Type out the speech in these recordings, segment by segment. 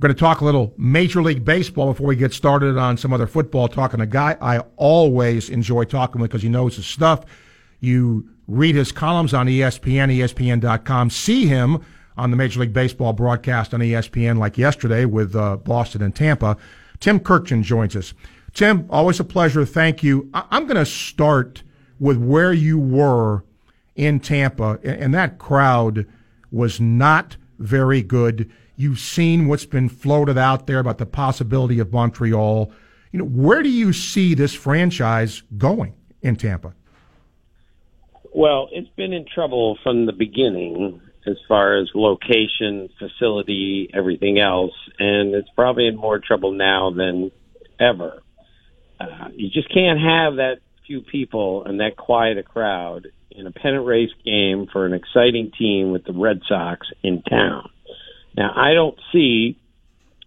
We're going to talk a little Major League Baseball before we get started on some other football. Talking a guy I always enjoy talking with because he knows his stuff. You read his columns on ESPN, ESPN.com. See him on the Major League Baseball broadcast on ESPN like yesterday with uh, Boston and Tampa. Tim Kurkjian joins us. Tim, always a pleasure. Thank you. I- I'm going to start with where you were in Tampa, and that crowd was not very good. You've seen what's been floated out there about the possibility of Montreal. You know, where do you see this franchise going in Tampa? Well, it's been in trouble from the beginning as far as location, facility, everything else, and it's probably in more trouble now than ever. Uh, you just can't have that few people and that quiet a crowd in a pennant race game for an exciting team with the Red Sox in town. Now, I don't see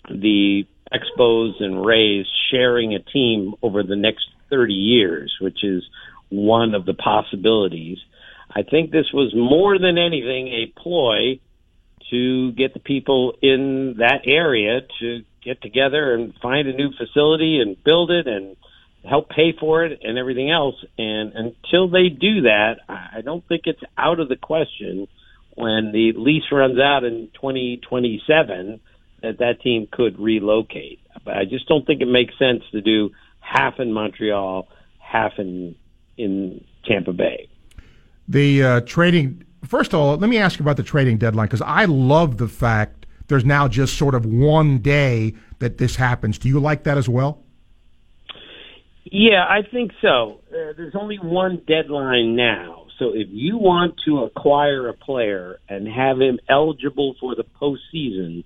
the Expos and Rays sharing a team over the next 30 years, which is one of the possibilities. I think this was more than anything a ploy to get the people in that area to get together and find a new facility and build it and help pay for it and everything else. And until they do that, I don't think it's out of the question when the lease runs out in 2027 that that team could relocate. But I just don't think it makes sense to do half in Montreal, half in in Tampa Bay. The uh, trading. First of all, let me ask you about the trading deadline because I love the fact there's now just sort of one day that this happens. Do you like that as well? Yeah, I think so. Uh, there's only one deadline now so if you want to acquire a player and have him eligible for the postseason,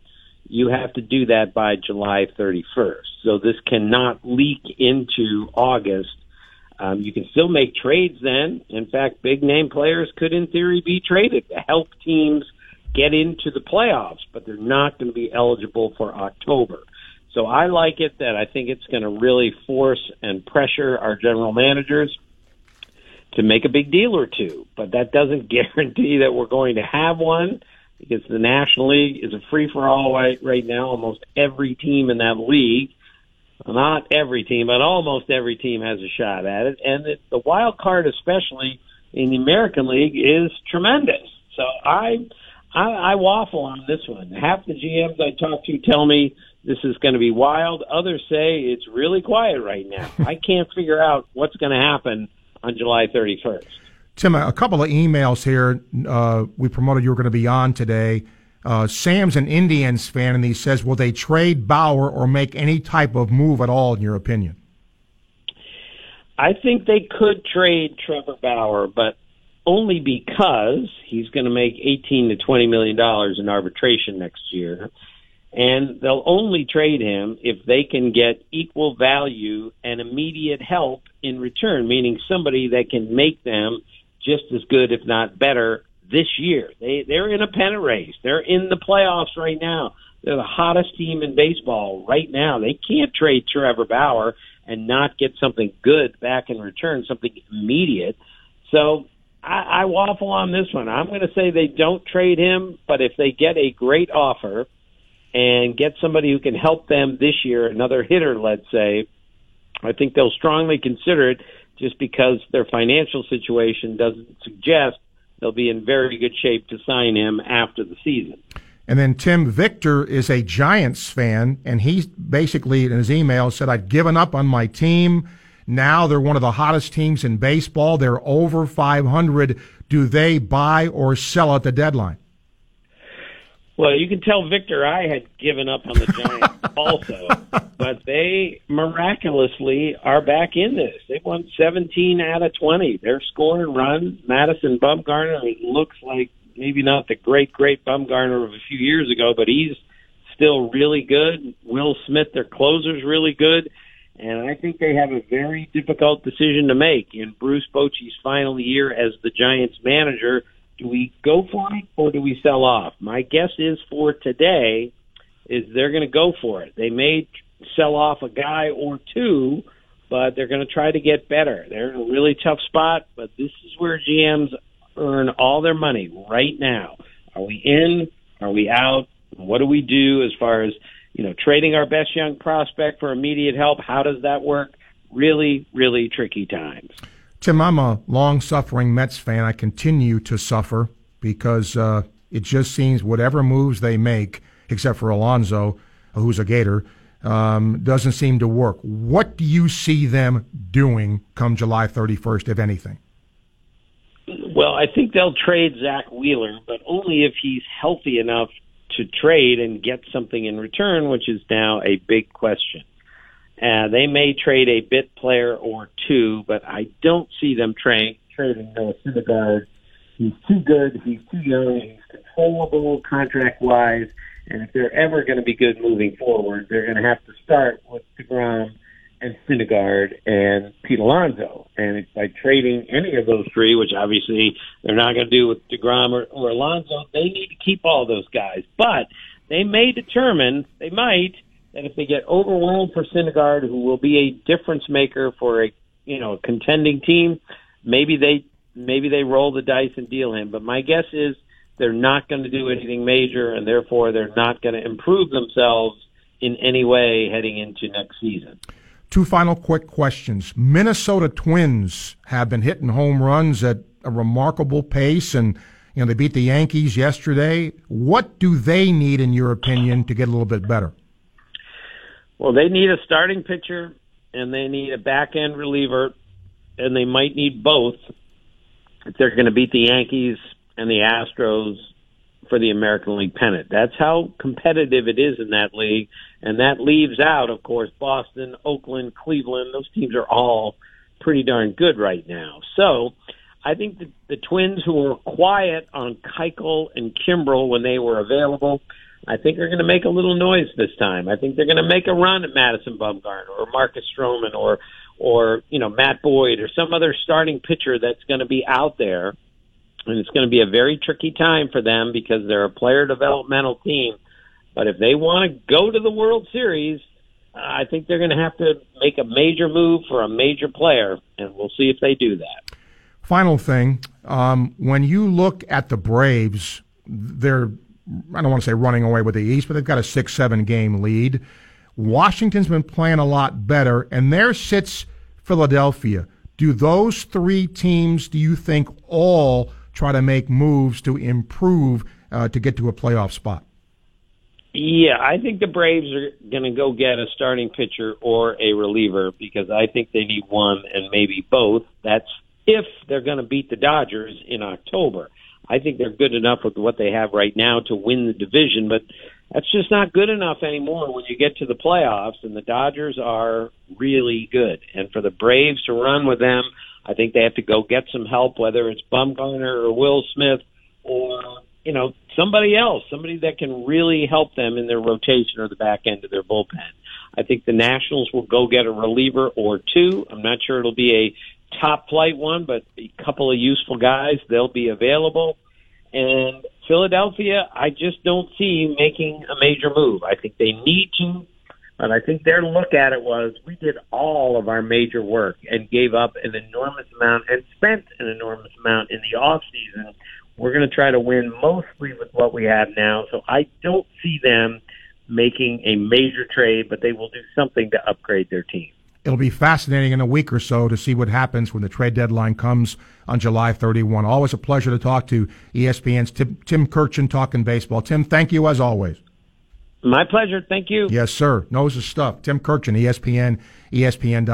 you have to do that by July 31st. So this cannot leak into August. Um, you can still make trades then. In fact, big name players could, in theory, be traded to help teams get into the playoffs, but they're not going to be eligible for October. So I like it that I think it's going to really force and pressure our general managers to make a big deal or two, but that doesn't guarantee that we're going to have one because the National League is a free for all right, right now. Almost every team in that league, not every team, but almost every team has a shot at it. And it, the wild card, especially in the American League, is tremendous. So I, I, I waffle on this one. Half the GMs I talk to tell me this is going to be wild. Others say it's really quiet right now. I can't figure out what's going to happen on July 31st. Tim, a couple of emails here. Uh, we promoted you were going to be on today. Uh, Sam's an Indians fan, and he says, "Will they trade Bauer or make any type of move at all?" In your opinion, I think they could trade Trevor Bauer, but only because he's going to make eighteen to twenty million dollars in arbitration next year, and they'll only trade him if they can get equal value and immediate help in return, meaning somebody that can make them just as good, if not better, this year. They they're in a pennant race. They're in the playoffs right now. They're the hottest team in baseball right now. They can't trade Trevor Bauer and not get something good back in return, something immediate. So I, I waffle on this one. I'm going to say they don't trade him, but if they get a great offer and get somebody who can help them this year, another hitter, let's say, I think they'll strongly consider it just because their financial situation doesn't suggest they'll be in very good shape to sign him after the season. And then Tim Victor is a Giants fan, and he basically in his email said, I'd given up on my team. Now they're one of the hottest teams in baseball. They're over 500. Do they buy or sell at the deadline? Well, you can tell Victor I had given up on the Giants also, but they miraculously are back in this. They've won 17 out of 20. They're scoring runs. Madison Bumgarner looks like maybe not the great, great Bumgarner of a few years ago, but he's still really good. Will Smith, their closer's really good. And I think they have a very difficult decision to make in Bruce Bochy's final year as the Giants manager – do we go for it or do we sell off? My guess is for today is they're going to go for it. They may sell off a guy or two, but they're going to try to get better. They're in a really tough spot, but this is where GMs earn all their money right now. Are we in? Are we out? What do we do as far as you know, trading our best young prospect for immediate help. How does that work? Really, really tricky times. Tim, I'm a long suffering Mets fan. I continue to suffer because uh, it just seems whatever moves they make, except for Alonso, who's a Gator, um, doesn't seem to work. What do you see them doing come July 31st, if anything? Well, I think they'll trade Zack Wheeler, but only if he's healthy enough to trade and get something in return, which is now a big question. Uh, they may trade a bit player or two, but I don't see them tra- trading Noah Syndergaard. He's too good. He's too young. He's controllable contract wise. And if they're ever going to be good moving forward, they're going to have to start with DeGrom and Syndergaard and Pete Alonso. And it's by trading any of those three, which obviously they're not going to do with DeGrom or, or Alonso, they need to keep all those guys. But they may determine, they might, that if they get overwhelmed for Syndergaard, who will be a difference maker for a you know a contending team, maybe they maybe they roll the dice and deal him. But my guess is they're not going to do anything major, and therefore they're not going to improve themselves in any way heading into next season. Two final quick questions. Minnesota Twins have been hitting home runs at a remarkable pace, and you know they beat the Yankees yesterday. What do they need, in your opinion, to get a little bit better? Well, they need a starting pitcher, and they need a back end reliever, and they might need both if they're going to beat the Yankees and the Astros for the American League pennant. That's how competitive it is in that league. And that leaves out, of course, Boston, Oakland, Cleveland. Those teams are all pretty darn good right now. So I think the, the Twins, who were quiet on Keuchel and Kimbrel when they were available, I think are going to make a little noise this time. I think they're going to make a run at Madison Bumgarner or Marcus Stroman or or you know Matt Boyd or some other starting pitcher that's going to be out there and it's going to be a very tricky time for them because they're a player developmental team. But if they want to go to the World Series, I think they're going to have to make a major move for a major player, and we'll see if they do that. Final thing, um, when you look at the Braves, they're I don't want to say running away with the East, but they've got a six seven game lead. Washington's been playing a lot better, and there sits Philadelphia. Do those three teams, do you think, all try to make moves to improve uh, to get to a playoff spot? Yeah, I think the Braves are going to go get a starting pitcher or a reliever because I think they need one and maybe both. That's if they're going to beat the Dodgers in October. I think they're good enough with what they have right now to win the division, but that's just not good enough anymore when you get to the playoffs and the Dodgers are really good. And for the Braves to run with them, I think they have to go get some help, whether it's Bumgarner or Will Smith or you know somebody else, somebody that can really help them in their rotation or the back end of their bullpen. I think the Nationals will go get a reliever or two. I'm not sure it'll be a top flight one, but a couple of useful guys they'll be available. And Philadelphia, I just don't see making a major move. I think they need to and I think their look at it was we did all of our major work and gave up an enormous amount and spent an enormous amount in the off season. We're going to try to win mostly with what we have now. So I don't see them making a major trade, but they will do something to upgrade their team. It'll be fascinating in a week or so to see what happens when the trade deadline comes on July 31. Always a pleasure to talk to ESPN's Tim, Tim Kurkjian talking baseball. Tim, thank you as always. My pleasure. Thank you. Yes, sir. Knows his stuff. Tim Kurkjian, ESPN, ESPN.com.